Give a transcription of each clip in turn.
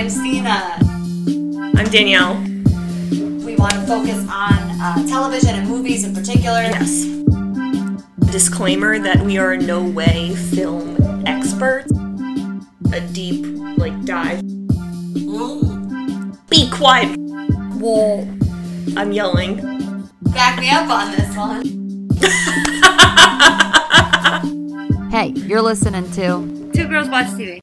I'm Stina. I'm Danielle. We want to focus on uh, television and movies in particular. Yes. Disclaimer that we are in no way film experts. A deep, like, dive. Be quiet! Well, I'm yelling. back me up on this one. Hey, you're listening to Two Girls Watch TV.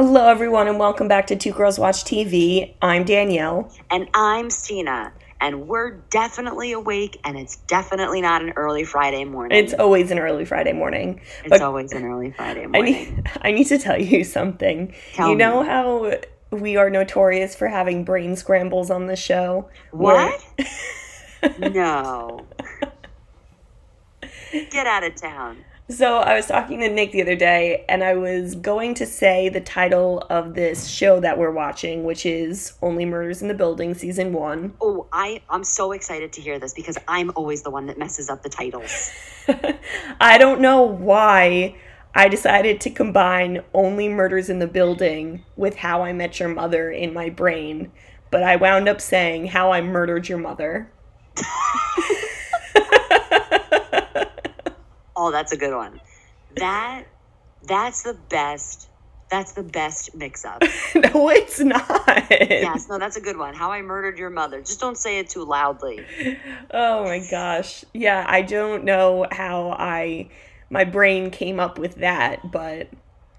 Hello, everyone, and welcome back to Two Girls Watch TV. I'm Danielle. And I'm Stina. And we're definitely awake, and it's definitely not an early Friday morning. It's always an early Friday morning. It's but always an early Friday I morning. need, I need to tell you something. Tell you know how we are notorious for having brain scrambles on the show? What? no. Get out of town. So I was talking to Nick the other day, and I was going to say the title of this show that we're watching, which is Only Murders in the Building, season one. Oh, I, I'm so excited to hear this because I'm always the one that messes up the titles. I don't know why I decided to combine Only Murders in the Building with How I Met Your Mother in my brain, but I wound up saying How I Murdered Your Mother. Oh, that's a good one. That, that's the best. That's the best mix up. no, it's not. yes, no, that's a good one. How I Murdered Your Mother. Just don't say it too loudly. Oh my gosh. Yeah, I don't know how I my brain came up with that, but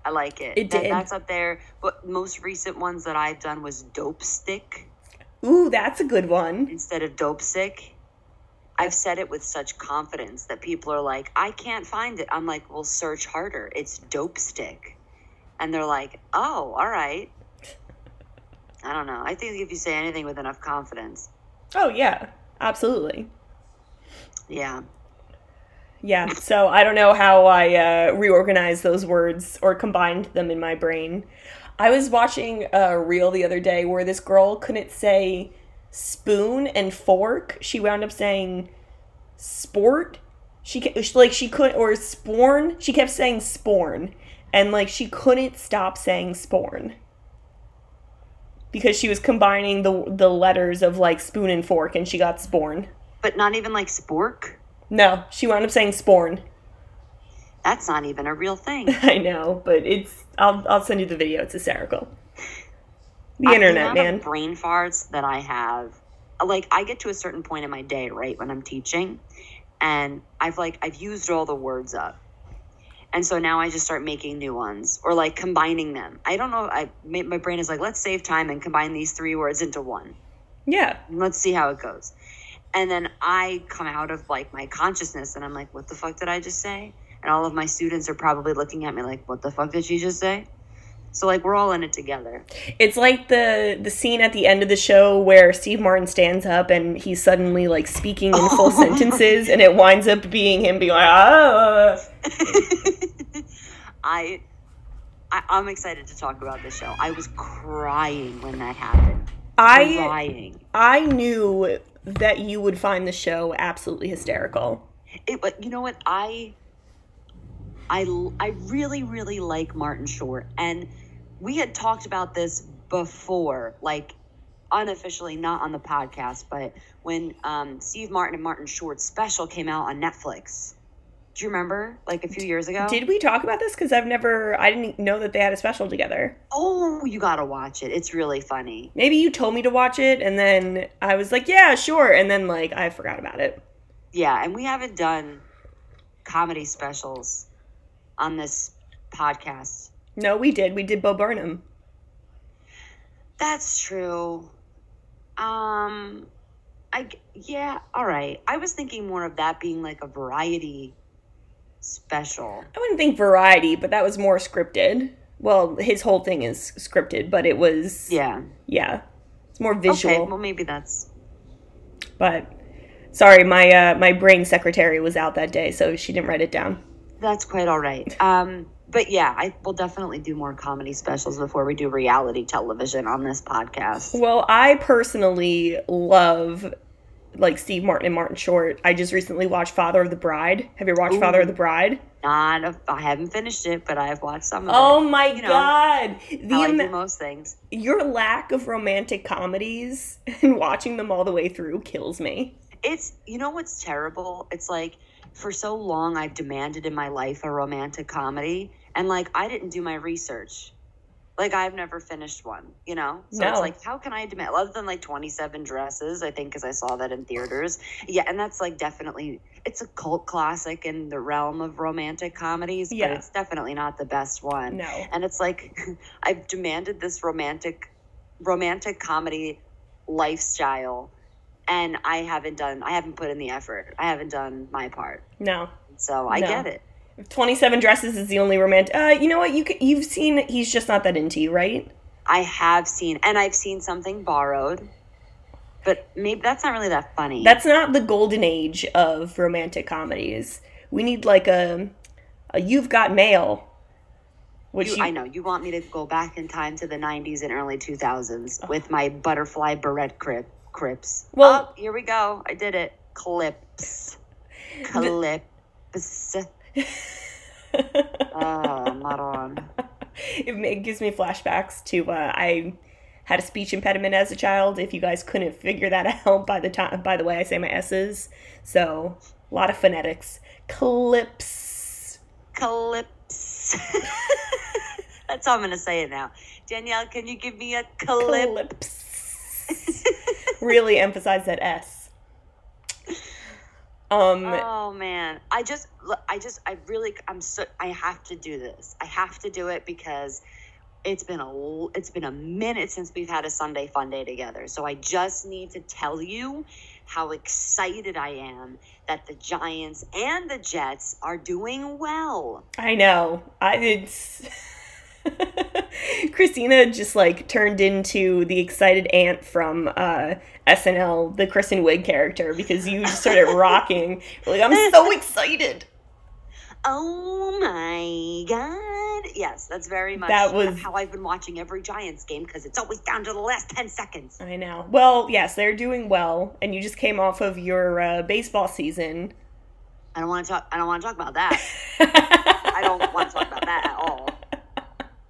I like it. It That- did. That's up there. But most recent ones that I've done was Dope Stick ooh, that's a good one. instead of Dope Sick. I've said it with such confidence that people are like, I can't find it. I'm like, well, search harder. It's Dope Stick. And they're like, oh, all right. I don't know. I think if you say anything with enough confidence, Oh yeah, absolutely. yeah. Yeah, so I don't know how I uh, reorganized those words or combined them in my brain. I was watching a reel the other day where this girl couldn't say spoon and fork. She wound up saying sport. She like she couldn't or sporn. She kept saying sporn, and like she couldn't stop saying sporn because she was combining the the letters of like spoon and fork, and she got sporn. But not even like Spork. No, she wound up saying sporn. That's not even a real thing. I know, but it's. I'll I'll send you the video. It's hysterical. The internet, man. brain farts that I have, like I get to a certain point in my day, right, when I'm teaching, and I've like I've used all the words up, and so now I just start making new ones or like combining them. I don't know. I my brain is like, let's save time and combine these three words into one. Yeah, Let's see how it goes. And then I come out of like my consciousness, and I'm like, what the fuck did I just say? And all of my students are probably looking at me like, what the fuck did she just say? So like we're all in it together. it's like the the scene at the end of the show where Steve Martin stands up and he's suddenly like speaking in full sentences, and it winds up being him being like, ah. I, I I'm excited to talk about this show. I was crying when that happened. I Crying. I knew that you would find the show absolutely hysterical. It but you know what? I I I really really like Martin Short and we had talked about this before like unofficially not on the podcast but when um, Steve Martin and Martin Short's special came out on Netflix. Do you remember like a few years ago? Did we talk about this? Because I've never, I didn't know that they had a special together. oh, you got to watch it. It's really funny. Maybe you told me to watch it, and then I was like, yeah, sure, and then like I forgot about it. Yeah, and we haven't done comedy specials on this podcast. No, we did. We did Bo Burnham. That's true. Um, I yeah, all right. I was thinking more of that being like a variety special. I wouldn't think variety, but that was more scripted. Well, his whole thing is scripted, but it was Yeah. yeah, it's more visual. Okay. Well, maybe that's But sorry, my uh, my brain secretary was out that day, so she didn't write it down. That's quite all right. Um, but yeah, I will definitely do more comedy specials before we do reality television on this podcast. Well, I personally love like Steve Martin and Martin Short, I just recently watched Father of the Bride. Have you watched Father of the Bride? Not, I haven't finished it, but I've watched some of Oh it. Oh my You know, god. The How I do most things. your lack of romantic comedies and watching them all the way through kills me. It's you know what's terrible? It's like for so long I've demanded in my life a romantic comedy, and like I didn't do my research. Like I've never finished one, you know. So it's like, how can I demand? Other than like Twenty Seven Dresses, I think because I saw that in theaters. Yeah, and that's like definitely it's a cult classic in the realm of romantic comedies, Yeah. but it's definitely not the best one. No. And it's like I've demanded this romantic romantic comedy lifestyle and I haven't done I haven't put in the effort. I haven't done my part. No. So I No. get it. 27 Dresses is the only romantic. Uh, you know what? You could, you've seen He's Just Not That Into You, right? I have seen and I've seen something borrowed. But maybe that's not really that funny. That's not the golden age of romantic comedies. We need like a, a You've Got Mail. Which you, you, I know. You want me to go back in time to the 90s and early 2000s with my butterfly barrette crip, crips. Well- oh, here we go. I did it. Clips. Clips. oh, not on. it, it gives me flashbacks to uh, I had a speech impediment as a child. If you guys couldn't figure that out by the time, by the way I say my s's, so a lot of phonetics. Clips. Clips. That's how I'm going to say it now. Danielle, can you give me a clip? Clips. Really emphasize that s. Um. Oh man, I just, I just, I really, I'm so, I have to do this. I have to do it because it's been a, it's been a minute since we've had a Sunday fun day together. So I just need to tell you how excited I am that the Giants and the Jets are doing well. I know. I it's Christina just like turned into the excited aunt from uh SNL, the Kristen Wiig character, because you just started rocking. Like, I'm so excited. Oh my god! Yes, that's very much That was- how I've been watching every Giants game because it's always down to the last ten seconds. I know. Well, yes, they're doing well, and you just came off of your uh, baseball season. I don't want to talk. I don't want to talk about that. I don't want to talk about that at all.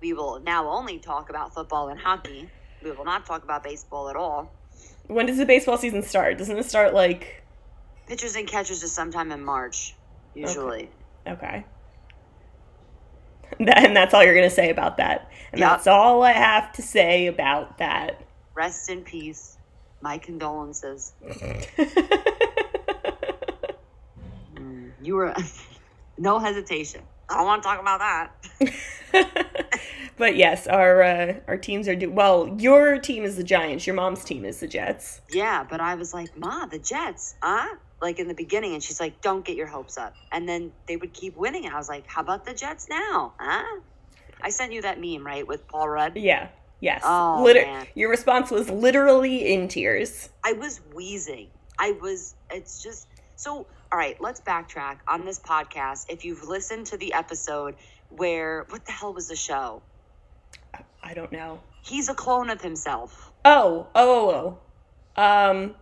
We will now only talk about football and hockey. We will not talk about baseball at all. When does the baseball season start? Doesn't it start like Pitchers and catchers is sometime in March, usually. okay? That, and that's all you're gonna say about that. And Yep. that's all I have to say about that. Rest in peace. My condolences. Mm, you were no hesitation. I don't want to talk about that. But yes, our uh, our teams are do well. Your team is the Giants. Your mom's team is the Jets. Yeah, but I was like, Ma, the Jets, huh? Like in the beginning, and she's like, Don't get your hopes up. And then they would keep winning. And I was like, How about the Jets now? Huh? I sent you that meme, right, with Paul Rudd? Yeah. Yes. Oh, Liter- man. Your response was literally in tears. I was wheezing. I was, it's just, so, all right, let's backtrack on this podcast. If you've listened to the episode where, what the hell was the show? I don't know. He's a clone of himself. Oh, oh, oh. Um,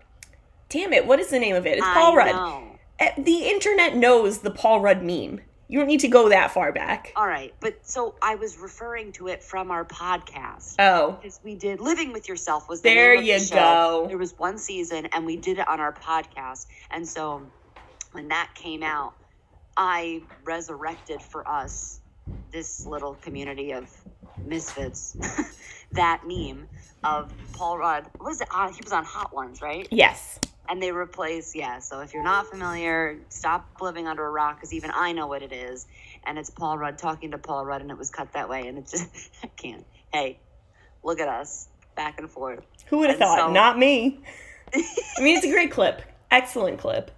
damn it! What is the name of it? It's Paul I Rudd. know. Eh, The internet knows the Paul Rudd meme. You don't need to go that far back. All right, but so I was referring to it from our podcast. Oh, because we did living with yourself was the There the you show. go. there was one season and we did it on our podcast and so when that came out i resurrected for us this little community of misfits that meme of paul rudd what was it on he was on hot ones right yes. and they replace yeah so if you're not familiar stop living under a rock because even i know what it is and it's paul rudd talking to paul rudd and it was cut that way and it just i can't hey look at us back and forth Who would have thought? so- Not me. I mean, it's a great clip. Excellent clip.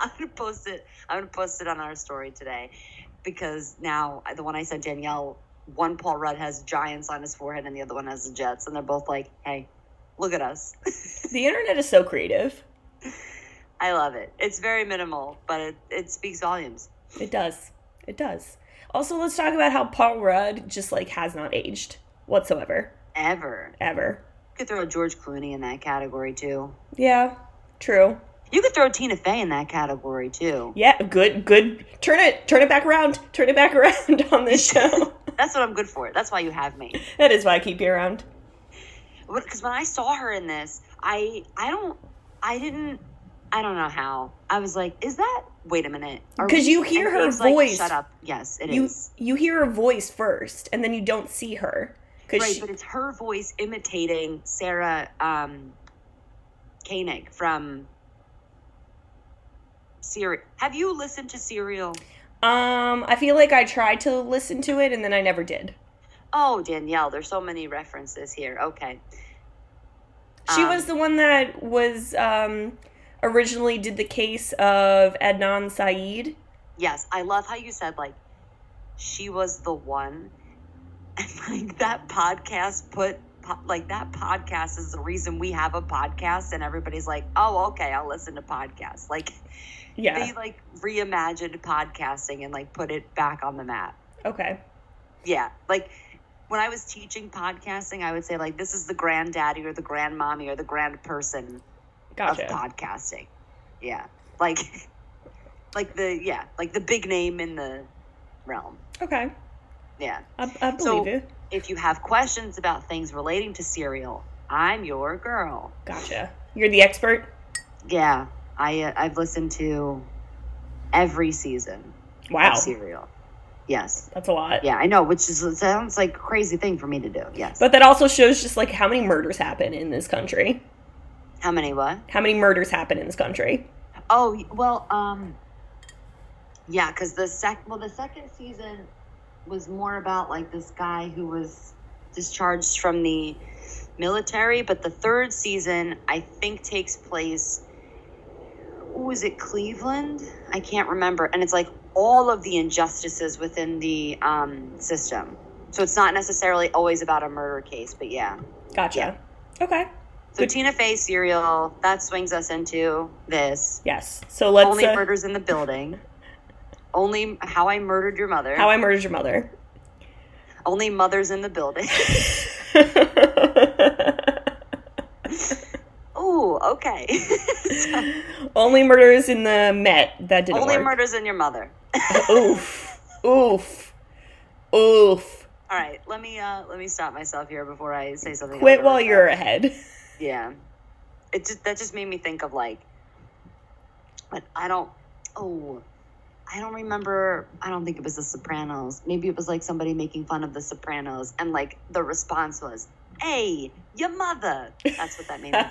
i'm gonna post it i'm gonna post it on our story today because now the one i sent danielle one paul rudd has giants on his forehead and the other one has the jets and they're both like hey look at us The internet is so creative. i love it it's very minimal but it, it speaks volumes It does. It does. Also, let's talk about how Paul Rudd just like has not aged whatsoever, ever ever. You could throw George Clooney in that category too. Yeah, true. You could throw Tina Fey in that category too. Yeah, good, good. Turn it, turn it back around. Turn it back around on this show. That's what I'm good for. That's why you have me. that is why I keep you around. Because when I saw her in this, I I don't I didn't I don't know how. I was like, is that? Wait a minute. Because you hear her Dave's like, voice. Shut up. Yes, it You is. you hear her voice first, and then you don't see her Right, but it's her voice imitating Sarah um, Koenig from Serial. Have you listened to Serial? Um I feel like I tried to listen to it and then I never did. Oh, Danielle, there's so many references here. Okay. She Um, was the one that was um originally did the case of Adnan Syed. Yes, I love how you said like she was the one, and like that podcast put like that podcast is the reason we have a podcast, and everybody's like, oh, okay, I'll listen to podcasts. Like Yeah. they like reimagined podcasting and like put it back on the map. Okay. Yeah, like when I was teaching podcasting, I would say like this is the granddaddy or the grandmommy or the grand person Gotcha. of podcasting. Yeah, like like the yeah like the big name in the realm. Okay. Yeah. I, I believe So- it. If you have questions about things relating to Serial, I'm your girl. Gotcha. You're the expert. Yeah, I uh, I've listened to every season Wow. of Serial. Yes. That's a lot. Yeah, I know, which is sounds like a crazy thing for me to do. Yes. But that also shows just like how many murders happen in this country. how many what? How many murders happen in this country? Oh well, um, yeah, because the sec well the second season was more about like this guy who was discharged from the military, but the third season I think takes place. Was it Cleveland? I can't remember, and it's like all of the injustices within the um, system. So it's not necessarily always about a murder case, but yeah. Gotcha. Okay. So Tina Fey serial that swings us into this. Yes. So let's Only uh, murders in the building. Only how I murdered your mother. how I murdered your mother. Only mothers in the building. Ooh, okay. Only murders in the Met that didn't Only work. murders in your mother. Oof. Oof. Oof. All right, let me uh let me stop myself here before I say something. Quit while you're ahead. Yeah. It just that just made me think of like but I don't oh I don't remember I don't think it was the Sopranos. Maybe it was like somebody making fun of the Sopranos and like the response was, Hey, your mother. That's what that made me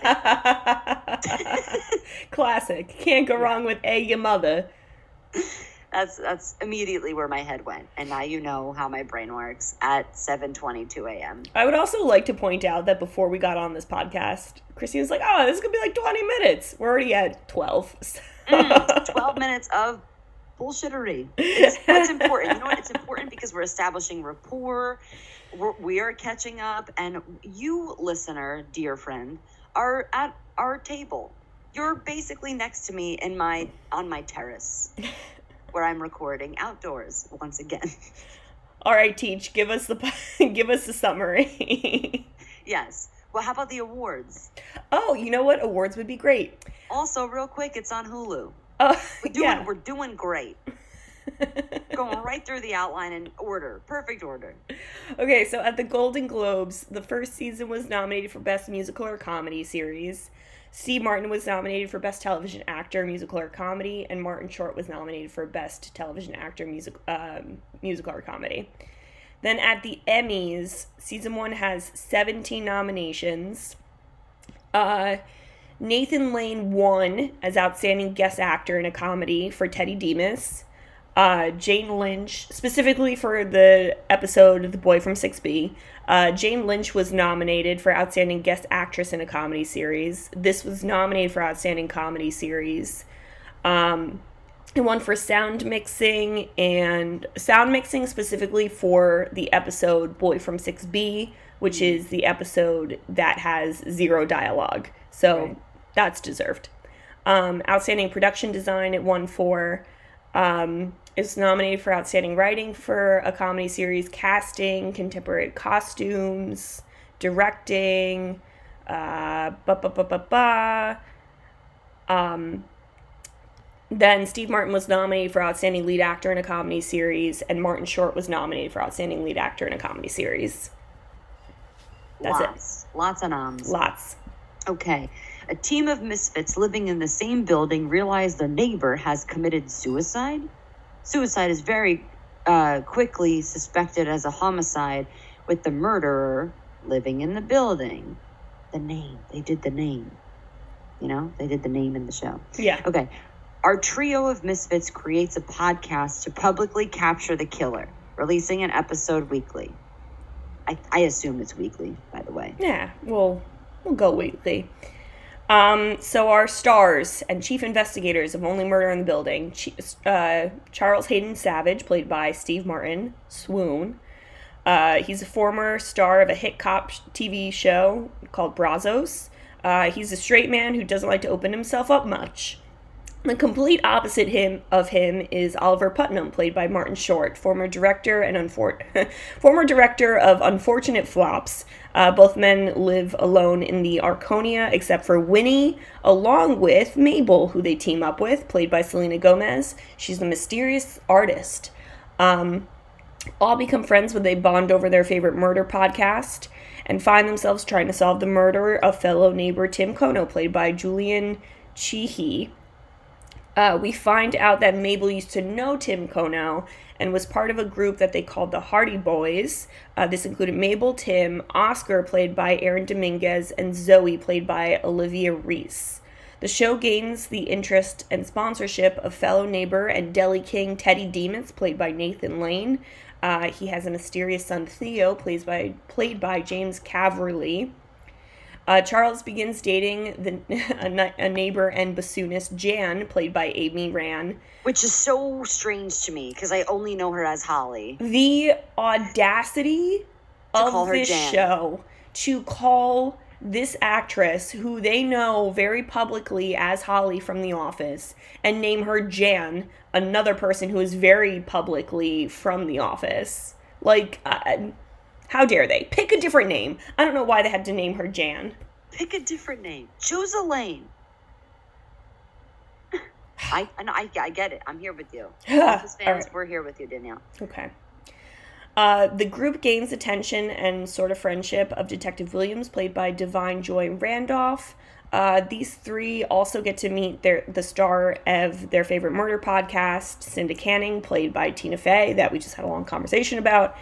think. Classic. Can't go wrong with a your mother. That's that's immediately where my head went. And now you know how my brain works at seven twenty two AM. I would also like to point out that before we got on this podcast, Christine was like, "Oh, this is gonna be like 20 minutes." We're already at 12. Mm, 12 minutes of bullshittery. It's, that's important. You know what? It's important because we're establishing rapport. We're, we are catching up, and you, listener, dear friend, are at our table. You're basically next to me in my on my terrace, where I'm recording outdoors once again. All right, teach. Give us the give us the summary. yes. Well, how about the awards? oh, you know what? Awards would be great. Also, real quick, it's on Hulu. Oh, We're doing, yeah. we're doing great. Going right through the outline in order, perfect order. Okay, so at the Golden Globes, the first season was nominated for Best Musical or Comedy Series. Steve Martin was nominated for Best Television Actor, Musical or Comedy, and Martin Short was nominated for Best Television Actor, music, um, Musical or Comedy. Then at the Emmys, season one has 17 nominations. Uh, Nathan Lane won as Outstanding Guest Actor in a Comedy for Teddy Dimas. Uh, Jane Lynch, specifically for the episode The Boy from 6B, uh, Jane Lynch was nominated for Outstanding Guest Actress in a Comedy Series. This was nominated for Outstanding Comedy Series. Um, it won for sound mixing and sound mixing specifically for the episode Boy from 6B, which is the episode that has zero dialogue. So Right. That's deserved. Um, outstanding production design, it won for. Um, it's nominated for outstanding writing for a comedy series, casting, contemporary costumes, directing, uh, ba ba ba ba ba. Um, then Steve Martin was nominated for Outstanding Lead Actor in a Comedy Series, and Martin Short was nominated for Outstanding Lead Actor in a Comedy Series. That's Lots. Lots of noms. Lots. Okay. A team of misfits living in the same building realize their neighbor has committed suicide. Suicide is very uh, quickly suspected as a homicide, with the murderer living in the building. The name. They did the name. You know, they did the name in the show. Yeah. Okay. Our trio of misfits creates a podcast to publicly capture the killer, releasing an episode weekly. I, I assume it's weekly, by the way. Yeah, we'll we'll go weekly. Um, so our stars and chief investigators of Only Murder in the Building: uh, Charles Hayden Savage, played by Steve Martin, swoon. Uh, he's a former star of a hit cop TV show called Brazos. Uh, he's a straight man who doesn't like to open himself up much. The complete opposite him of him is Oliver Putnam, played by Martin Short, former director and unfor- former director of Unfortunate Flops. Uh, both men live alone in the Arconia, except for Winnie, along with Mabel, who they team up with, played by Selena Gomez. She's the mysterious artist. Um, all become friends when they bond over their favorite murder podcast and find themselves trying to solve the murder of fellow neighbor Tim Kono, played by Julian Cihi. Uh, we find out that Mabel used to know Tim Kono and was part of a group that they called the Hardy Boys. Uh, this included Mabel, Tim, Oscar, played by Aaron Dominguez, and Zoe, played by Olivia Reis. The show gains the interest and sponsorship of fellow neighbor and deli king Teddy Dimas, played by Nathan Lane. Uh, he has a mysterious son Theo, by played by James Caverly. Uh, Charles begins dating the, a, a neighbor and bassoonist Jan, played by Amy Ryan. Which is so strange to me because I only know her as Holly. The audacity of this Jan. show to call this actress, who they know very publicly as Holly from The Office, and name her Jan, another person who is very publicly from The Office. Like, uh, how dare they? Pick a different name. I don't know why they had to name her Jan. Pick a different name. Choose a lane. I, I, know- I, I get it. I'm here with you. Office fans, right. we're here with you, Danielle. Okay. Uh, the group gains attention and sort of friendship of Detective Williams, played by Da'Vine Joy Randolph. Uh, these three also get to meet their the star of their favorite murder podcast, Cinda Canning, played by Tina Fey, that we just had a long conversation about.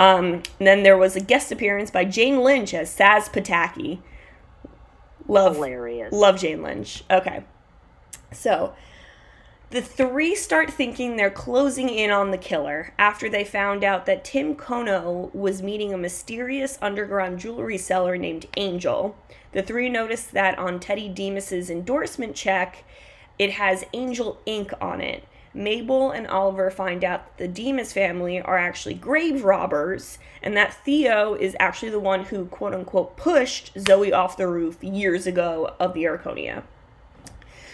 Um, then there was a guest appearance by Jane Lynch as Saz Pataki. Love, Hilarious. love Jane Lynch. Okay, so the three start thinking they're closing in on the killer after they found out that Tim Kono was meeting a mysterious underground jewelry seller named Angel. The three notice that on Teddy Dimas's endorsement check, it has Angel ink on it. Mabel and Oliver find out that the Dimas family are actually grave robbers and that Theo is actually the one who quote unquote pushed Zoe off the roof years ago of the Arconia.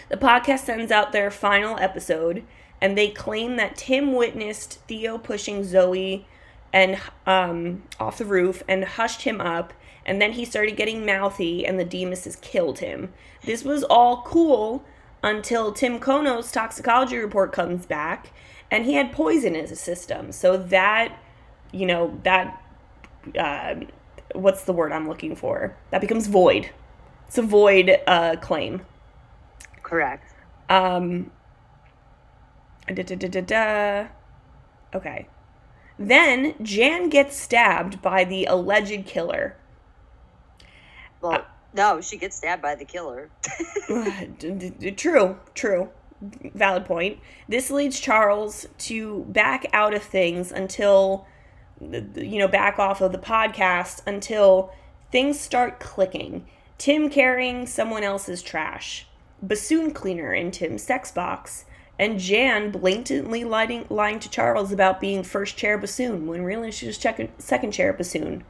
The podcast sends out their final episode, and they claim that Tim witnessed Theo pushing Zoe and um, off the roof and hushed him up, and then he started getting mouthy, and the Dimases killed him. This was all cool until Tim Kono's toxicology report comes back, and he had poison in his system. So that, you know, that uh, what's the word I'm looking for? That becomes void. It's a void uh, claim. Correct. Um. Da, da, da, da, da. Okay. Then Jan gets stabbed by the alleged killer. Well, no, she gets stabbed by the killer. True, true. Valid point. This leads Charles to back out of things until, you know, back off of the podcast until things start clicking. Tim carrying someone else's trash, bassoon cleaner in Tim's sex box, and Jan blatantly lying, lying to Charles about being first chair bassoon when really she was checking, second chair bassoon.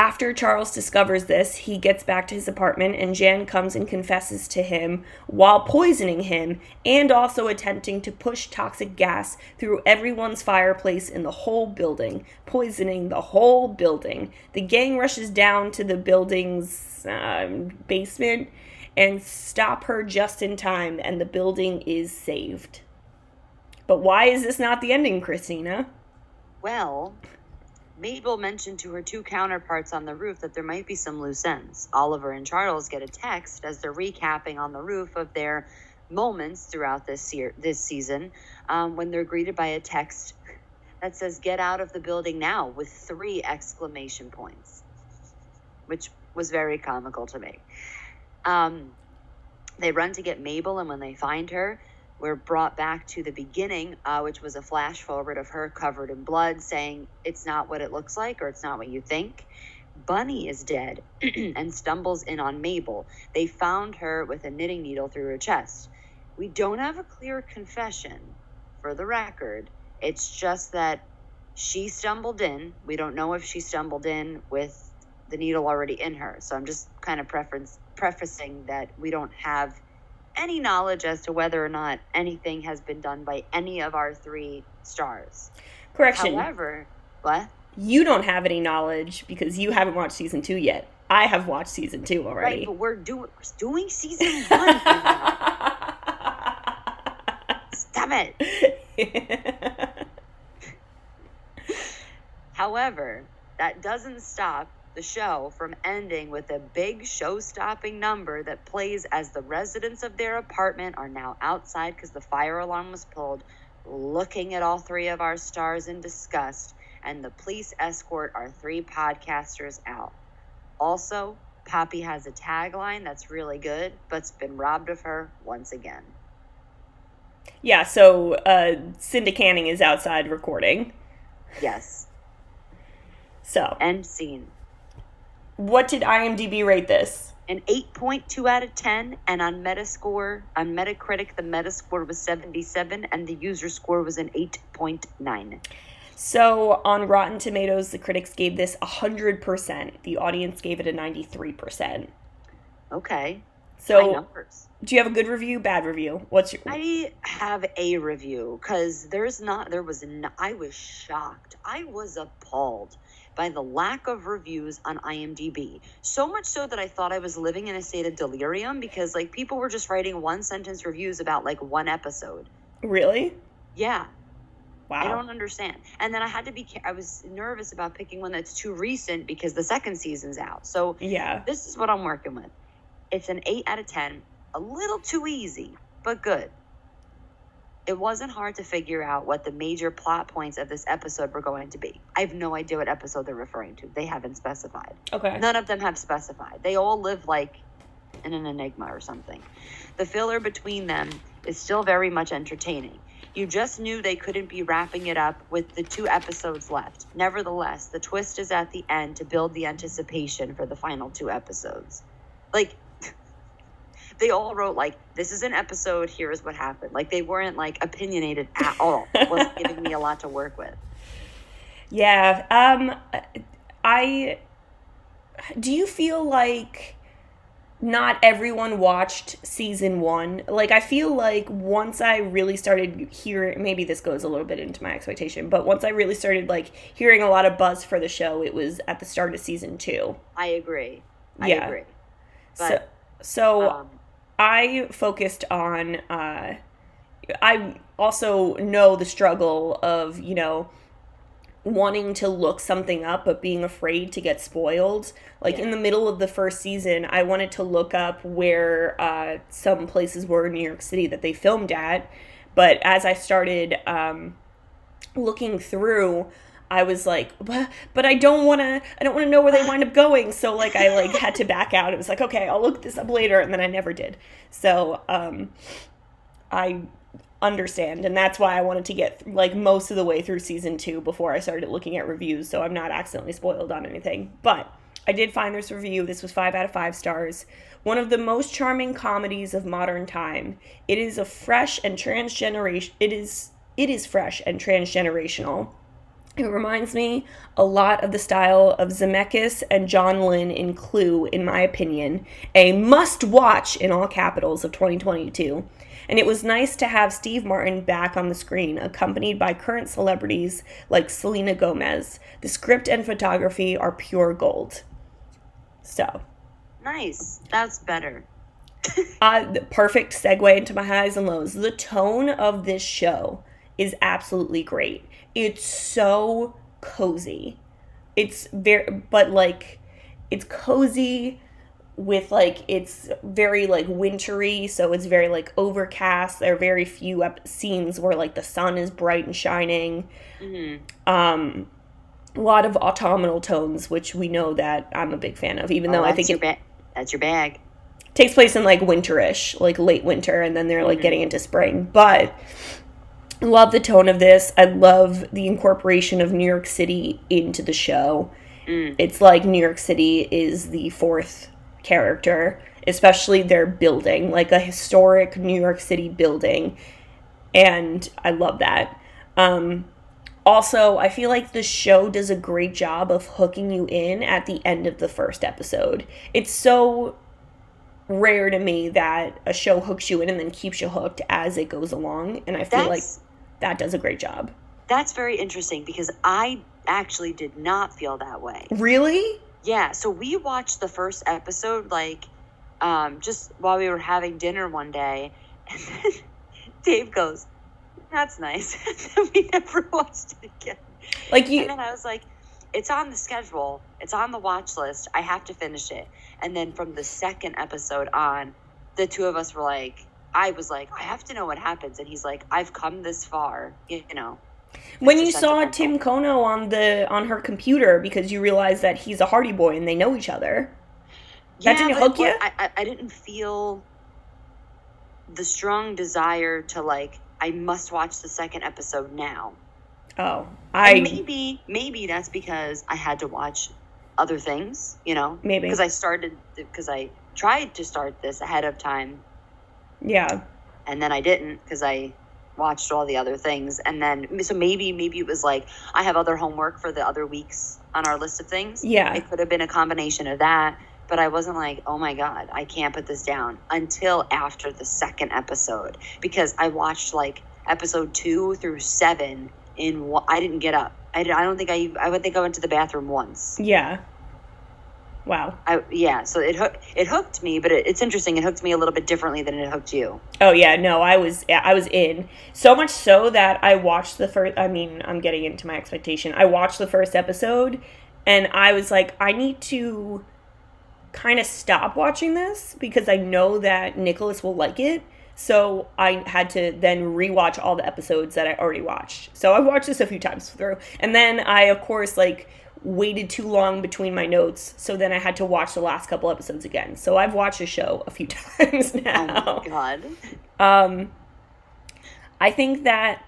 After Charles discovers this, he gets back to his apartment and Jan comes and confesses to him while poisoning him and also attempting to push toxic gas through everyone's fireplace in the whole building, poisoning the whole building. The gang rushes down to the building's um, basement and stop her just in time, and the building is saved. But why is this not the ending, Christina? Well, Mabel mentioned to her two counterparts on the roof that there might be some loose ends. Oliver and Charles get a text as they're recapping on the roof of their moments throughout this year, this season, um, when they're greeted by a text that says "Get out of the building now" with three exclamation points, which was very comical to me. Um, they run to get Mabel, and when they find her, we're brought back to the beginning, uh, which was a flash forward of her covered in blood, saying it's not what it looks like or it's not what you think. Bunny is dead and stumbles in on Mabel. They found her with a knitting needle through her chest. We don't have a clear confession for the record. It's just that she stumbled in. We don't know if she stumbled in with the needle already in her. So I'm just kind of preference, prefacing that we don't have any knowledge as to whether or not anything has been done by any of our three stars. Correction. However, what? you don't have any knowledge because you haven't watched season two yet. I have watched season two already. Right, but we're doing we're doing season one. Stop it. However, that doesn't stop the show from ending with a big show stopping number that plays as the residents of their apartment are now outside because the fire alarm was pulled, looking at all three of our stars in disgust, and the police escort our three podcasters out. Also, Poppy has a tagline that's really good, but's been robbed of her once again. yeah, so uh, Cinda Canning is outside recording. Yes. So, End scene. What did IMDb rate this? An 8.2 out of 10, and on Metascore, on Metacritic, the Metascore was 77, and the user score was an 8.9. So, on Rotten Tomatoes, the critics gave this 100%. The audience gave it a 93%. Okay. So, numbers. do you have a good review, bad review? What's your I have a review because there's not, there was, no, I was shocked. I was appalled by the lack of reviews on IMDb. So much so that I thought I was living in a state of delirium because, like, people were just writing one sentence reviews about, like, one episode. Really? Yeah. Wow. I don't understand. And then I had to be, I was nervous about picking one that's too recent because the second season's out. So yeah. this is what I'm working with. It's an 8 out of 10, a little too easy, but good. It wasn't hard to figure out what the major plot points of this episode were going to be. I have no idea what episode they're referring to. They haven't specified. Okay. None of them have specified. They all live like in an enigma or something. The filler between them is still very much entertaining. You just knew they couldn't be wrapping it up with the two episodes left. Nevertheless, the twist is at the end to build the anticipation for the final two episodes. Like, they all wrote, like, this is an episode, here is what happened. Like, they weren't, like, opinionated at all. It wasn't giving me a lot to work with. Yeah. Um I do you feel like not everyone watched season 1? Like I feel like once I really started hearing maybe this goes a little bit into my expectation, but once I really started like hearing a lot of buzz for the show, it was at the start of season 2. I agree. I Yeah. agree. so so Um, I focused on uh I also know the struggle of, you know, wanting to look something up but being afraid to get spoiled. Like in the middle of the first season, I wanted to look up where uh some places were in New York City that they filmed at, but as I started um looking through I was like, but, but I don't want to. I don't want to know where they wind up going. So like, I like had to back out. It was like, okay, I'll look this up later, and then I never did. So um, I understand, and that's why I wanted to get like most of the way through season two before I started looking at reviews, so I'm not accidentally spoiled on anything. But I did find this review. This was five out of five stars. One of the most charming comedies of modern time. It is a fresh and transgeneration. It is it is fresh and transgenerational. It reminds me a lot of the style of Zemeckis and John Lynn in Clue, in my opinion. A must watch in all capitals of 2022. And it was nice to have Steve Martin back on the screen, accompanied by current celebrities like Selena Gomez. The script and photography are pure gold. So, Nice. That's better. uh, the perfect segue into my highs and lows. The tone of this show is absolutely great. It's so cozy. It's very, but like, it's cozy with like it's very like wintry so it's very like overcast there are very few ep- scenes where like the sun is bright and shining um a lot of autumnal tones which we know that i'm a big fan of even though i Oh, think your it ba- that's your bag. takes place in like winterish like late winter and then they're like getting into spring but love the tone of this. I love the incorporation of new york city into the show. It's like new york city is the fourth character especially their building like a historic new york city building and i love that. Um also i feel like the show does a great job of hooking you in at the end of the first episode. It's so rare to me that a show hooks you in and then keeps you hooked as it goes along and i feel like That's that does a great job that's very interesting because I actually did not feel that way. really Yeah, so we watched the first episode like um, just while we were having dinner one day, and then Dave goes, "That's nice," and then we never watched it again. like you And then I was like, "It's on the schedule. It's on the watch list. I have to finish it." And then from the second episode on, the two of us were like, "I was like, I have to know what happens," and he's like, "I've come this far, you know." when you saw. Tim Kono on the on her computer because you realized that he's a Hardy Boy and they know each other. That didn't hook you? I, I, I didn't feel the strong desire to like. I must watch the second episode now. Oh, And I maybe maybe that's because I had to watch other things. You know, Maybe. because I started because I tried to start this ahead of time yeah. and then I didn't because I watched all the other things and then so maybe maybe it was like I have other homework for the other weeks on our list of things. Yeah. It could have been a combination of that, but I wasn't like, "Oh my god, I can't put this down" until after the second episode because I watched like episode 2 through 7 in I didn't get up. I, I don't think I I would think I went to the bathroom once. Yeah. Wow. I yeah, so it hook, it hooked me, but it, it's interesting. It hooked me a little bit differently than it hooked you. Oh yeah, no, I was I was in so much so that I watched the first. I mean, I'm getting into my expectation. I watched the first episode, and I was like, I need to kind of stop watching this because I know that Nicholas will like it. So I had to then rewatch all the episodes that I already watched. So I watched this a few times through, and then I of course like waited too long between my notes, so then I had to watch the last couple episodes again. So I've watched the show a few times now. Oh my god. Um, I think that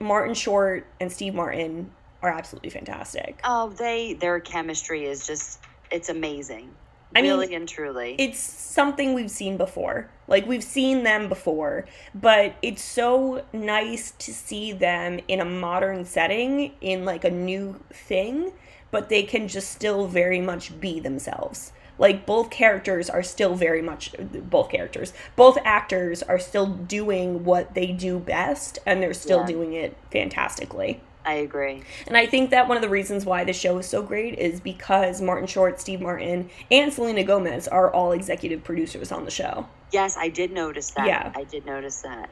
Martin Short and Steve Martin are absolutely fantastic. Oh, they their chemistry is just it's amazing. I mean, and truly. It's something we've seen before. Like we've seen them before, but it's so nice to see them in a modern setting in like a new thing, but they can just still very much be themselves. Like both characters are still very much both characters. Both actors are still doing what they do best and they're still Yeah. doing it fantastically. I agree. And I think that one of the reasons why the show is so great is because Martin Short, Steve Martin, and Selena Gomez are all executive producers on the show. Yes, I did notice that. Yeah. I did notice that.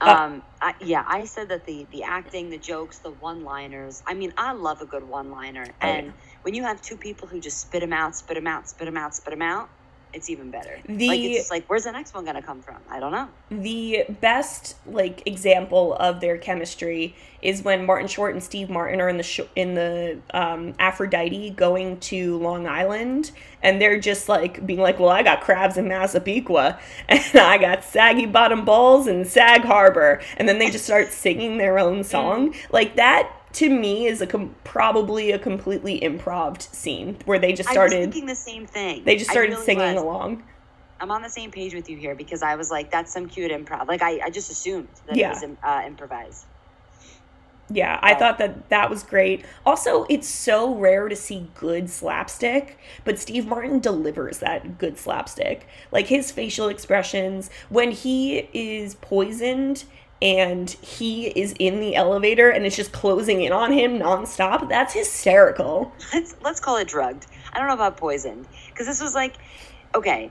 Uh, Um, I, yeah, I said that the the acting, the jokes, the one-liners. I mean, I love a good one-liner, Oh, and yeah. when you have two people who just spit them out, spit them out, spit them out, spit them out, it's even better. The- like it's just like, where's the next one gonna come from? I don't know. The best like example of their chemistry is when Martin Short and Steve Martin are in the sh- in the um, Aphrodite going to Long Island, and they're just like being like, "Well, I got crabs in Massapequa, and I got saggy bottom balls in Sag Harbor," and then they just start singing their own song like that. To me, is a com- probably a completely improv scene where they just started. thinking the same thing. They just started really singing was. along. I'm on the same page with you here because I was like, that's some cute improv. Like I, I just assumed that Yeah. it was im- uh, improvised. Yeah, I thought that that was great. Also, it's so rare to see good slapstick, but Steve Martin delivers that good slapstick. Like his facial expressions when he is poisoned and he is in the elevator and it's just closing in on him nonstop. That's hysterical. let's let's call it drugged. I don't know about poisoned because this was like, okay,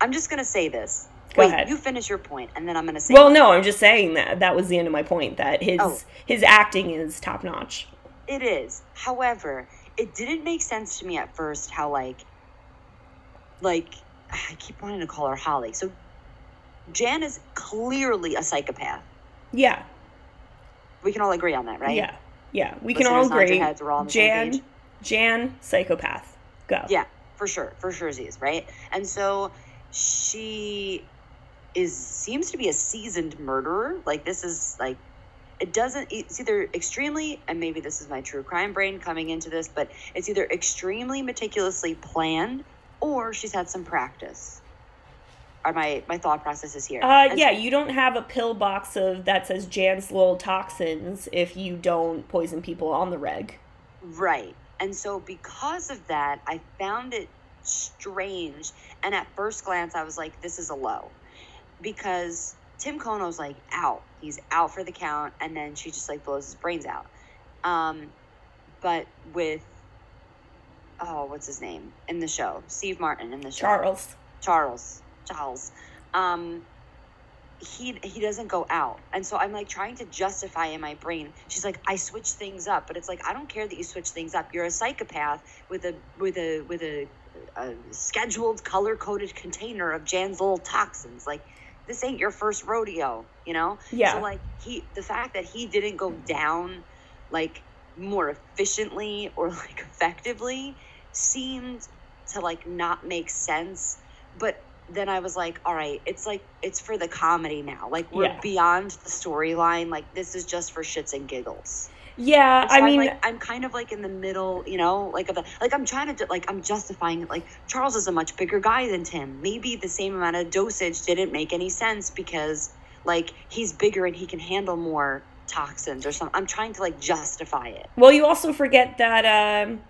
I'm just gonna say this. Go Wait, ahead. you finish your point, and then I'm gonna say. Well, no, I'm just saying that that was the end of my point. That his Oh. his acting is top notch. It is. However, it didn't make sense to me at first how like like I keep wanting to call her Holly. So Jan is clearly a psychopath. Yeah, We can all agree on that, right? yeah, yeah. We can all Listeners, nod your agree. heads, we're all on the same Jan, page. Jan, psychopath. Go. Yeah, for sure. For sure she is, right? And so she is seems to be a seasoned murderer. Like this is like it doesn't it's either extremely and maybe this is my true crime brain coming into this, but it's either extremely meticulously planned or she's had some practice. Are my my thought processes here. Uh, yeah, you don't have a pill box of that says Jan's little toxins if you don't poison people on the reg. Right. And so because of that, I found it strange. And at first glance, I was like, this is a low. Because Tim Kono's like out. He's out for the count. And then she just like blows his brains out. Um, but with, oh, what's his name in the show? Steve Martin in the show. Charles. Charles. Charles. Um, he he doesn't go out, and so I'm like trying to justify in my brain. She's like, I switch things up, but it's like I don't care that you switch things up. You're a psychopath with a with a with a, a scheduled color coded container of Jan's little toxins. Like this ain't your first rodeo, you know? Yeah. So like he the fact that he didn't go down like more efficiently or like effectively seemed to like not make sense. But then I was like, all right, it's like it's for the comedy now. Like we're Yeah. beyond the storyline. Like this is just for shits and giggles. Yeah, so I I'm mean, like, I'm kind of like in the middle, you know, like of the like I'm trying to like I'm justifying it. Like Charles is a much bigger guy than Tim. Maybe the same amount of dosage didn't make any sense because like he's bigger and he can handle more toxins or something. I'm trying to like justify it. well, you also forget that um,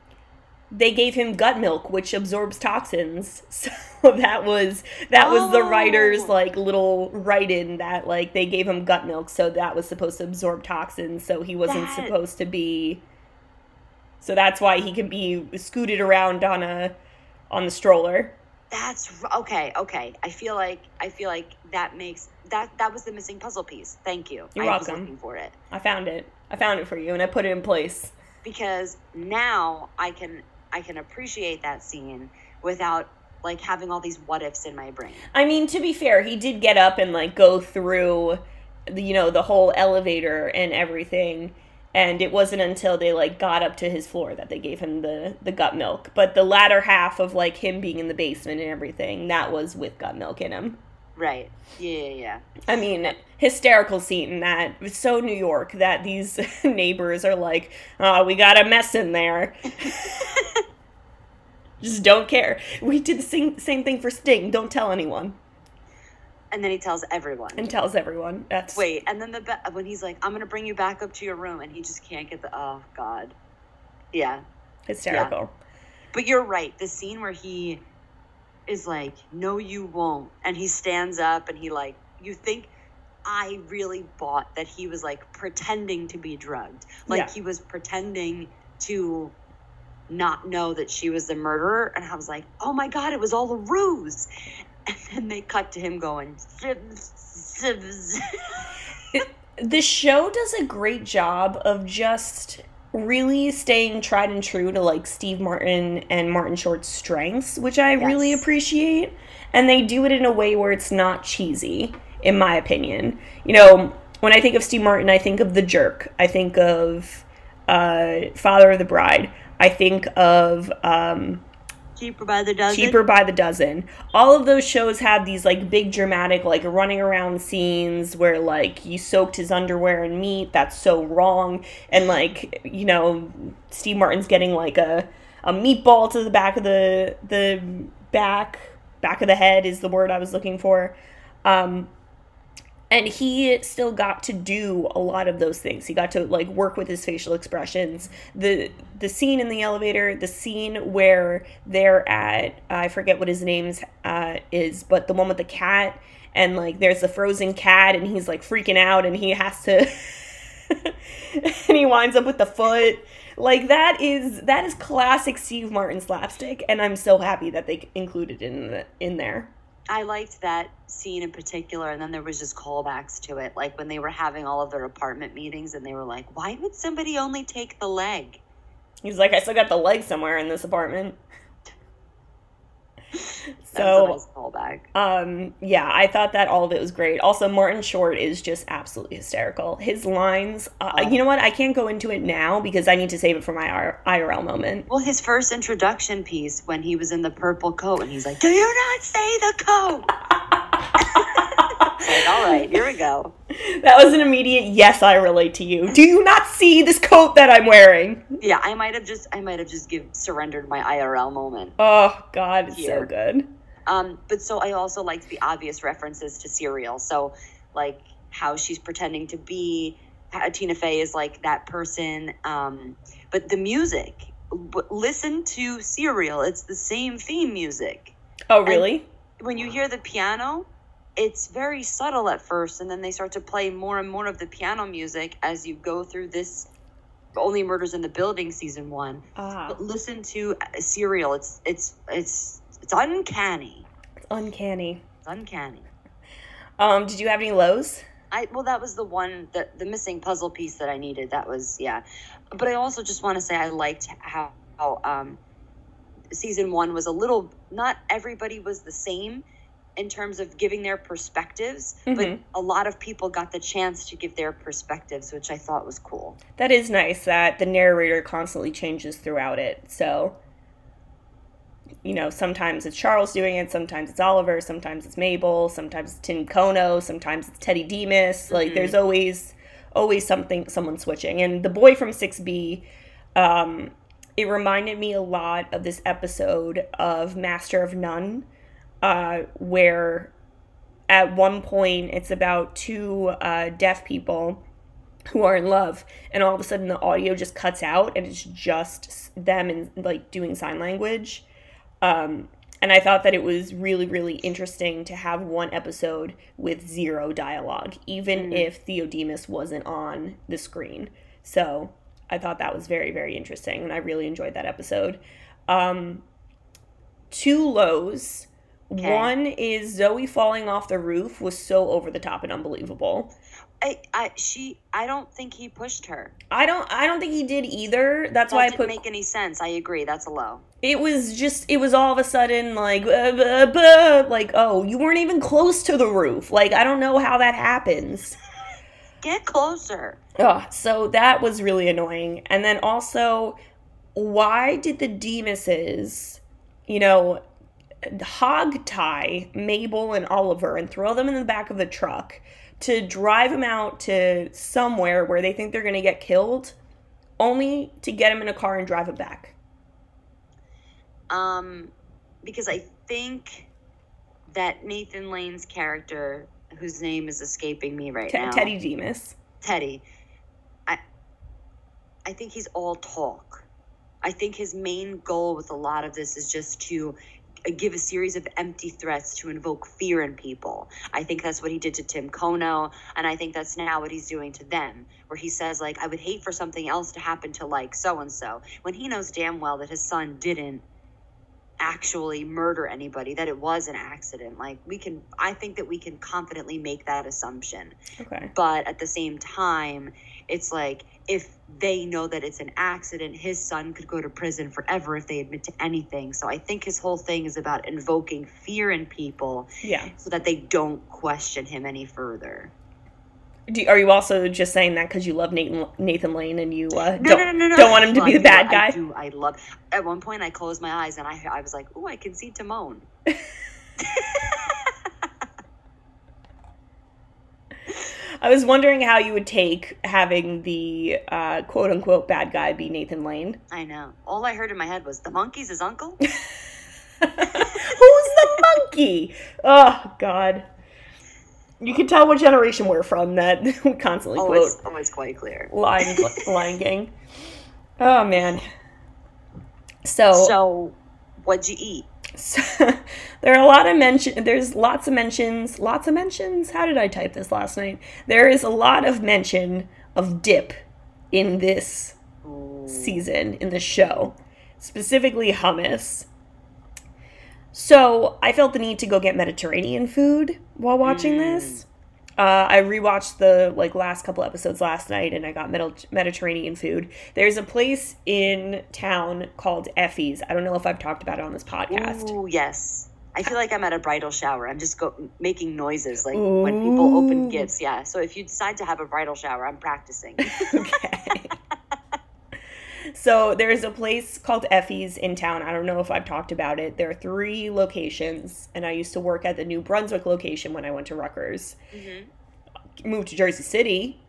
they gave him gut milk, which absorbs toxins. So that was that was the writer's Oh. like little write-in that like they gave him gut milk, so that was supposed to absorb toxins. So he wasn't That- supposed to be. So that's why he can be scooted around on a on the stroller. That's okay. Okay, I feel like I feel like that makes that that was the missing puzzle piece. Thank you. You're I was welcome. looking for it. I found it. I found it for you, and I put it in place. because now I can I can appreciate that scene without like having all these what ifs in my brain. I mean, to be fair, he did get up and like go through, the, you know, the whole elevator and everything, and it wasn't until they like got up to his floor that they gave him the the gut milk. But the latter half of like him being in the basement and everything, that was with gut milk in him. Right. Yeah, yeah, yeah. I mean, hysterical scene that was so New York that these neighbors are like, "Oh, we got a mess in there." Just don't care. We did the same, same thing for Sting. Don't tell anyone. And then he tells everyone. And tells everyone. That's Wait, and then the be- when he's like, "I'm gonna bring you back up to your room," and he just can't get the. Oh God. Yeah, hysterical. but you're right. The scene where he is like, "No, you won't," and he stands up and he like, you think. I really bought that he was like pretending to be drugged. Like Yeah. he was pretending to not know that she was the murderer. And I was like, oh my God, it was all a ruse. And then they cut to him going, "Sibs, sibs." the show does a great job of just really staying tried and true to like Steve Martin and Martin Short's strengths, which I really appreciate. And they do it in a way where it's not cheesy, in my opinion. You know, when I think of Steve Martin, I think of The Jerk. I think of uh, Father of the Bride. I think of um, Cheaper by the dozen. cheaper by the dozen. All of those shows have these like big dramatic like running around scenes where like you soaked his underwear in meat. That's so wrong. And like you know steve martin's getting like a a meatball to the back of the the back back of the head is the word i was looking for. Um and he still got to do a lot of those things. He got to like work with his facial expressions. The the scene in the elevator the scene where they're at i forget what his name uh, is but the one with the cat and like there's the frozen cat and he's like freaking out and he has to and he winds up with the foot. Like that is that is classic steve martin slapstick and i'm so happy that they included it in the, in there I liked that scene in particular, and then there was just callbacks to it, like when they were having all of their apartment meetings, and they were like, "Why would somebody only take the leg?" He's like, I still got the leg somewhere in this apartment. That was a So, nice callback. um, yeah, I thought that all of it was great. Also, Martin Short is just absolutely hysterical. His lines, uh, Oh. you know what? I can't go into it now because I need to save it for my IR- IRL moment. Well, his first introduction piece when he was in the purple coat, and he's like, "Do you not say the coat?" like, all right, here we go. That was an immediate yes, I relate to you. Do you not see this coat that I'm wearing? Yeah, I might have just, I might have just give surrendered my IRL moment. Oh, God, it's so good. Um, but so I also liked the obvious references to Serial. So, like how she's pretending to be Tina Fey is like that person. Um, but the music, w- listen to Serial. It's the same theme music. Oh, really? When you hear the piano, it's very subtle at first, and then they start to play more and more of the piano music as you go through this. Only Murders in the Building season one. Ah, But listen to uh, Serial. It's it's it's it's uncanny. it's uncanny. It's uncanny. Um, did you have any lows? I well, that was the one that the missing puzzle piece that I needed. That was yeah, but I also just want to say I liked how, how um, season one was a little. Not everybody was the same in terms of giving their perspectives, but Mhm. a lot of people got the chance to give their perspectives, which I thought was cool. That is nice that the narrator constantly changes throughout it. So, you know, sometimes it's Charles doing it, sometimes it's Oliver, sometimes it's Mabel, sometimes it's Tim Kono, sometimes it's Teddy Dimas. Like, there's always always something someone switching. And the boy from 6B, um, it reminded me a lot of this episode of Master of None, uh, where at one point it's about two uh, deaf people who are in love and all of a sudden the audio just cuts out and it's just them and like doing sign language. Um, and i thought that it was really really interesting to have one episode with zero dialogue even if Teddy Dimas wasn't on the screen. So i thought that was very very interesting and i really enjoyed that episode. Um, two lows Okay. one is zoe falling off the roof was so over the top and unbelievable I, I she I don't think he pushed her. I don't I don't think he did either. That's That why I put make any sense. I agree. That's a low. it was just it was all of a sudden like uh, buh, buh, like oh you weren't even close to the roof. Like I don't know how that happens. Get closer. Oh, so that was really annoying. And then also why did the Dimases, you know, hog tie Mabel and Oliver and throw them in the back of the truck to drive them out to somewhere where they think they're going to get killed only to get them in a car and drive it back. Um, because I think that Nathan Lane's character, whose name is escaping me right Te- now, Teddy Dimas. Teddy, I, I think he's all talk. I think his main goal with a lot of this is just to give a series of empty threats to invoke fear in people. I think that's what he did to Tim Kono, and I think that's now what he's doing to them, where he says like, "I would hate for something else to happen to like so and so," when he knows damn well that his son didn't actually murder anybody that it was an accident like we can i think that we can confidently make that assumption Okay. but at the same time it's like if they know that it's an accident his son could go to prison forever if they admit to anything so i think his whole thing is about invoking fear in people Yeah. so that they don't question him any further Do, are you also just saying that because you love Nathan, Nathan Lane and you uh, no, don't, no, no, don't want him to be the bad guy? I do. I love. At one point, I closed my eyes and I, I was like, "Oh, I can see Timon." I was wondering how you would take having the uh, quote unquote bad guy be Nathan Lane. I know. All I heard in my head was, "The monkey's his uncle." Who's the monkey? Oh, God. You can tell what generation we're from that we constantly oh, quote it's, oh, it's quite clear. Lion, Lion King. Oh, man. So, So, what'd you eat? So, there are a lot of mention. There's lots of mentions. Lots of mentions. How did I type this last night? There is a lot of mention of dip in this season in the show, specifically hummus. So I felt the need to go get Mediterranean food while watching mm. this. Uh, I rewatched the like last couple episodes last night, and I got Medi- Mediterranean food. There's a place in town called Effie's. I don't know if I've talked about it on this podcast. Ooh, yes. I feel like I'm at a bridal shower. I'm just go making noises like when people open gifts. Yeah. So if you decide to have a bridal shower, I'm practicing. okay. so there's a place called Effie's in town. I don't know if I've talked about it. There are three locations, and I used to work at the New Brunswick location when I went to Rutgers. Mm-hmm. Moved to Jersey City.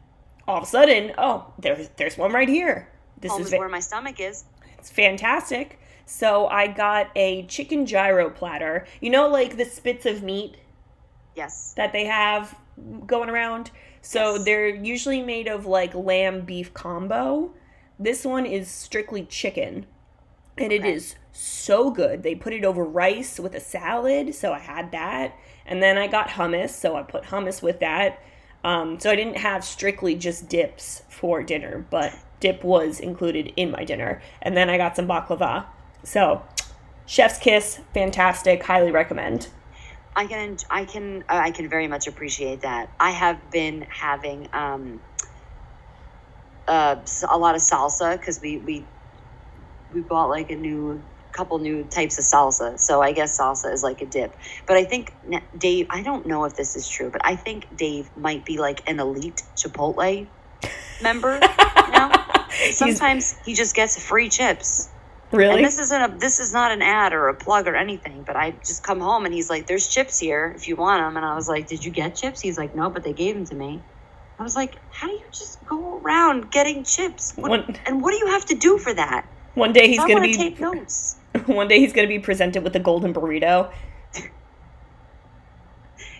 All of a sudden, oh, there's there's one right here. This Home is where my stomach is. it's fantastic. So I got a chicken gyro platter. You know, like the spits of meat Yes. that they have going around. So Yes. they're usually made of like lamb beef combo. This one is strictly chicken. And it is Okay. so good. They put it over rice with a salad, so I had that. And then I got hummus, so I put hummus with that. Um, so I didn't have strictly just dips for dinner, but dip was included in my dinner. And then I got some baklava. So, chef's kiss, fantastic, highly recommend. I can I can uh, I can very much appreciate that. I have been having um uh a lot of salsa because we we we bought like a new couple new types of salsa. So I guess salsa is like a dip. But I think Dave, I don't know if this is true, but I think Dave might be like an elite Chipotle member. you know? Sometimes he just gets free chips. Really? And this isn't a this is not an ad or a plug or anything, but I just come home and he's like, "There's chips here if you want them." And I was like, "Did you get chips?" He's like, "No, but they gave them to me." I was like, "How do you just go around getting chips? What, One- and what do you have to do for that?" One day he's gonna want be to take notes. one day he's gonna be presented with a golden burrito.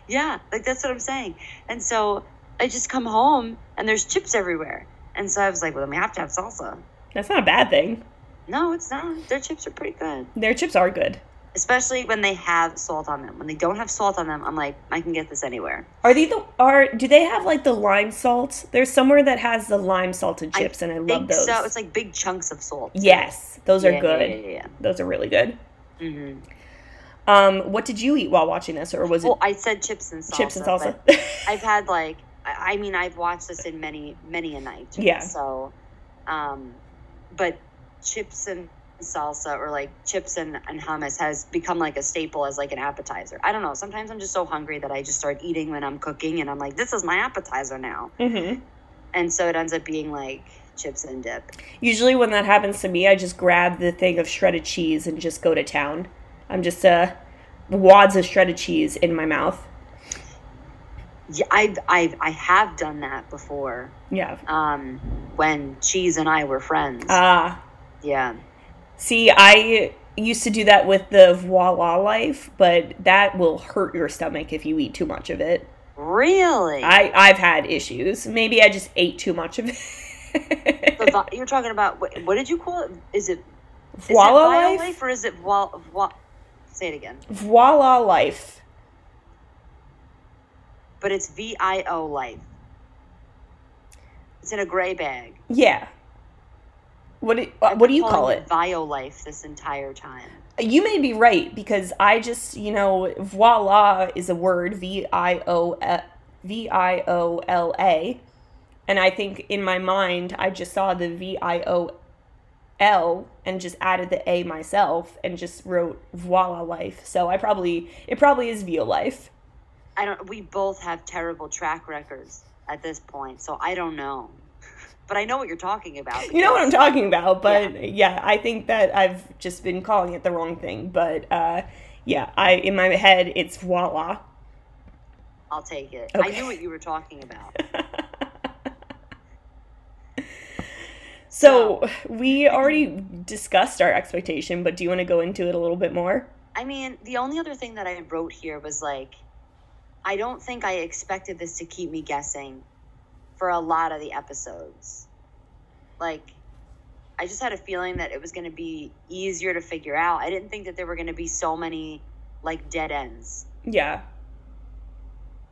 Yeah, like that's what I'm saying. And so I just come home and there's chips everywhere. And so I was like, "Well, then we have to have salsa." That's not a bad thing. No, it's not. Their chips are pretty good. Their chips are good. Especially when they have salt on them. When they don't have salt on them, I'm like, I can get this anywhere. Are they the are do they have like the lime salt? There's somewhere that has the lime salted chips and I love those. So it's like big chunks of salt. yes, those are Yeah, good. Yeah, yeah, Those are really good. yeah. hmm Um, what did you eat while watching this, or was it Well, I said chips and salsa. chips and salsa? I've had like, I I mean, I've watched this in many, many a night. Yeah. So, um, but chips and salsa or like chips and, and hummus has become like a staple as like an appetizer. I don't know. Sometimes I'm just so hungry that I just start eating when I'm cooking and I'm like, this is my appetizer now. hmm And so it ends up being like chips and dip. Usually, when that happens to me, I just grab the thing of shredded cheese and just go to town. I'm just uh, wads of shredded cheese in my mouth. Yeah, I've, I've, I have done that before. Yeah. Um, when Cheese and I were friends. Ah. yeah. See, I used to do that with the voila life, but that will hurt your stomach if you eat too much of it. Really? I I've had issues. Maybe I just ate too much of it. you're talking about what, what did you call it? Is it voila Violife life. or is it voila? Vo- say it again. Voila life. But it's V I O life. It's in a gray bag. Yeah. What do, uh, what do you call it? Vio life this entire time. You may be right because I just, you know, voila is a word, V I O V I O L A, and I think in my mind I just saw the V I O L and just added the A myself and just wrote voila life. So I probably it probably is Vio life. I don't. We both have terrible track records at this point, so I don't know. But I know what you're talking about. You know what I'm talking about, but yeah. I think that I've just been calling it the wrong thing. But uh, yeah, I in my head it's voila. I'll take it. Okay. I knew what you were talking about. So we already discussed our expectation, but do you want to go into it a little bit more? I mean, the only other thing that I wrote here was like, I don't think I expected this to keep me guessing for a lot of the episodes. Like, I just had a feeling that it was going to be easier to figure out. I didn't think that there were going to be so many like dead ends. Yeah.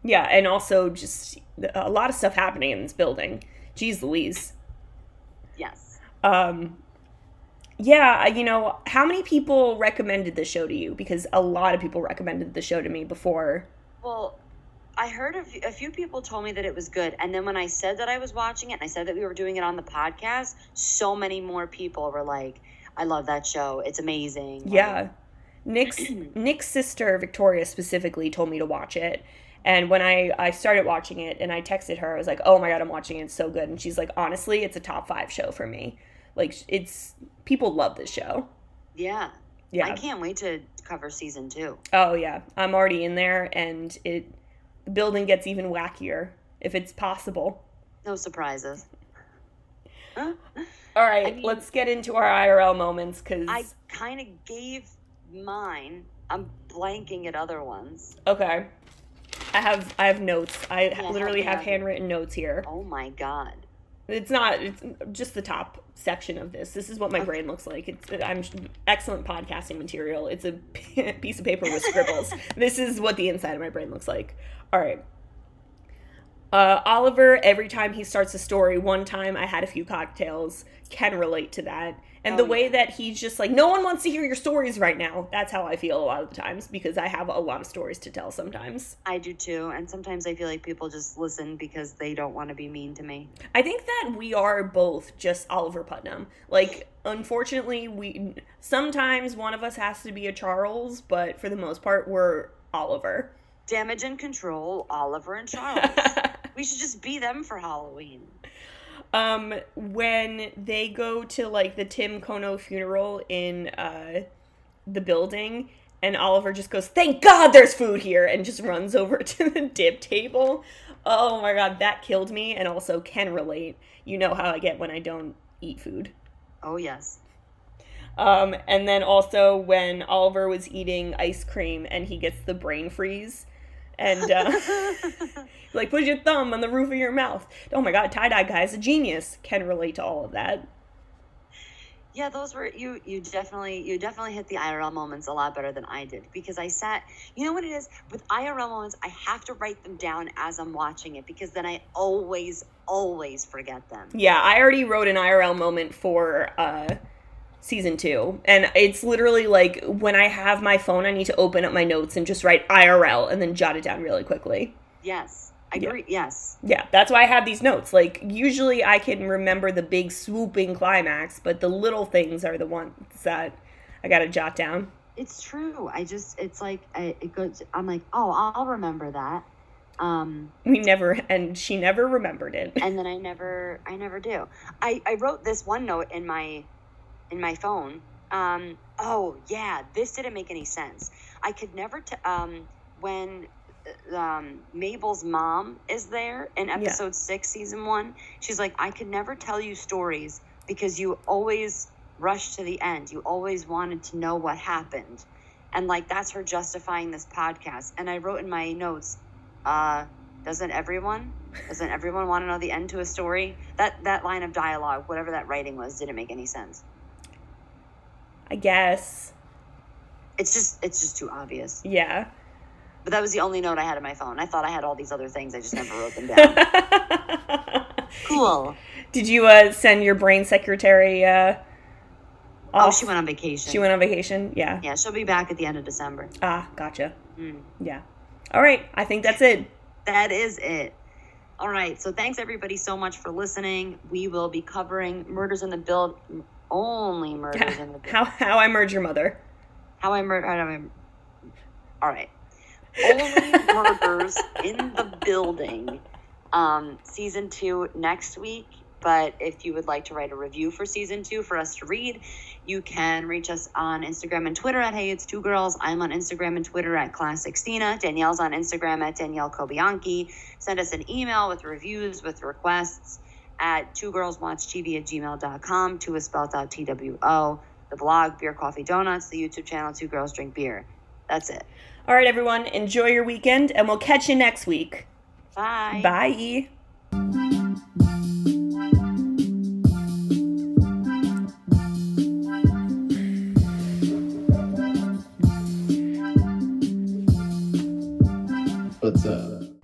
Yeah, and also just a lot of stuff happening in this building. Jeez Louise. Yes. Um yeah, you know, how many people recommended the show to you? Because a lot of people recommended the show to me before. Well, I heard a few, a few people told me that it was good, and then when I said that I was watching it, and I said that we were doing it on the podcast, so many more people were like, "I love that show. It's amazing." Yeah. Nick's Nick's sister Victoria specifically told me to watch it. And when I, I started watching it and I texted her, I was like, oh my God, I'm watching it. It's so good. And she's like, honestly, it's a top five show for me. Like, it's, people love this show. yeah. Yeah. I can't wait to cover season two. Oh, yeah. I'm already in there and it, building gets even wackier if it's possible. No surprises. All right, I mean- let's get into our IRL moments because, I kind of gave mine. I'm blanking at other ones. okay. I have I have notes. I help literally me have handwritten notes here. Oh my god. It's not. It's just the top section of this. This is what my brain looks like. It's I'm excellent podcasting material. It's a piece of paper with scribbles. this is what the inside of my brain looks like. All right. Uh, Oliver, every time he starts a story, one time I had a few cocktails, can relate to that. And the Oh, way yeah. that he's just like, no one wants to hear your stories right now. That's how I feel a lot of the times because I have a lot of stories to tell sometimes. I do too, and sometimes I feel like people just listen because they don't want to be mean to me. I think that we are both just Oliver Putnam. Like, unfortunately, we sometimes one of us has to be a Charles, but for the most part, we're Oliver. Damage and Control, Oliver and Charles. we should just be them for Halloween. um, when they go to like the Tim Kono funeral in uh, the building, and Oliver just goes, "Thank God there's food here," and just runs over to the dip table. Oh my God, that killed me, and also can relate. You know how I get when I don't eat food. Oh yes. Um, and then also when Oliver was eating ice cream and he gets the brain freeze. And uh, like put your thumb on the roof of your mouth. Oh my god, tie dye guy's a genius. Can relate to all of that. Yeah, those were you. You definitely, you definitely hit the IRL moments a lot better than I did because I sat. You know what it is with IRL moments? I have to write them down as I'm watching it because then I always, always forget them. Yeah, I already wrote an IRL moment for uh, season two, and it's literally like when I have my phone, I need to open up my notes and just write IRL and then jot it down really quickly. Yes, I Yeah. agree. Yes, Yeah, that's why I have these notes. Like, usually I can remember the big swooping climax, but the little things are the ones that I gotta jot down. it's true. I just, it's like I, it goes. I'm like, oh, I'll, I'll remember that. Um, We never, and she never remembered it. and then I never, I never do. I, I wrote this one note in my, in my phone. Um, oh yeah, this didn't make any sense. I could never, t- um, when uh, um, Mabel's mom is there in episode six, season one, she's like, I could never tell you stories because you always rushed to the end. You always wanted to know what happened. And like, that's her justifying this podcast. And I wrote in my notes, uh, doesn't everyone? Doesn't everyone want to know the end to a story? That that line of dialogue, whatever that writing was, didn't make any sense. I guess. It's just it's just too obvious. Yeah. But that was the only note I had in my phone. I thought I had all these other things. I just never wrote them down. cool. Did you uh, send your brain secretary uh, Oh, she went on vacation. She went on vacation? Yeah. Yeah, she'll be back at the end of December. Ah, gotcha. Mm. Yeah. All right. I think that's it. That is it. All right. So thanks everybody so much for listening. We will be covering murders in the build only murders in the build. How, how I Murdered Your Mother. How I murdered. I. All right. Only murders in the building. Um, season two next week. But if you would like to write a review for season two for us to read, you can reach us on Instagram and Twitter at Hey It's Two Girls. I'm on Instagram and Twitter at Classic Stina. Danielle's on Instagram at Danielle Kobianki. Send us an email with reviews, with requests at two girls watch TV at gmail.com. Two is spelled out T W O. The blog, Beer Coffee Donuts, the YouTube channel, Two Girls Drink Beer. That's it. All right, everyone. Enjoy your weekend, and we'll catch you next week. Bye. Bye.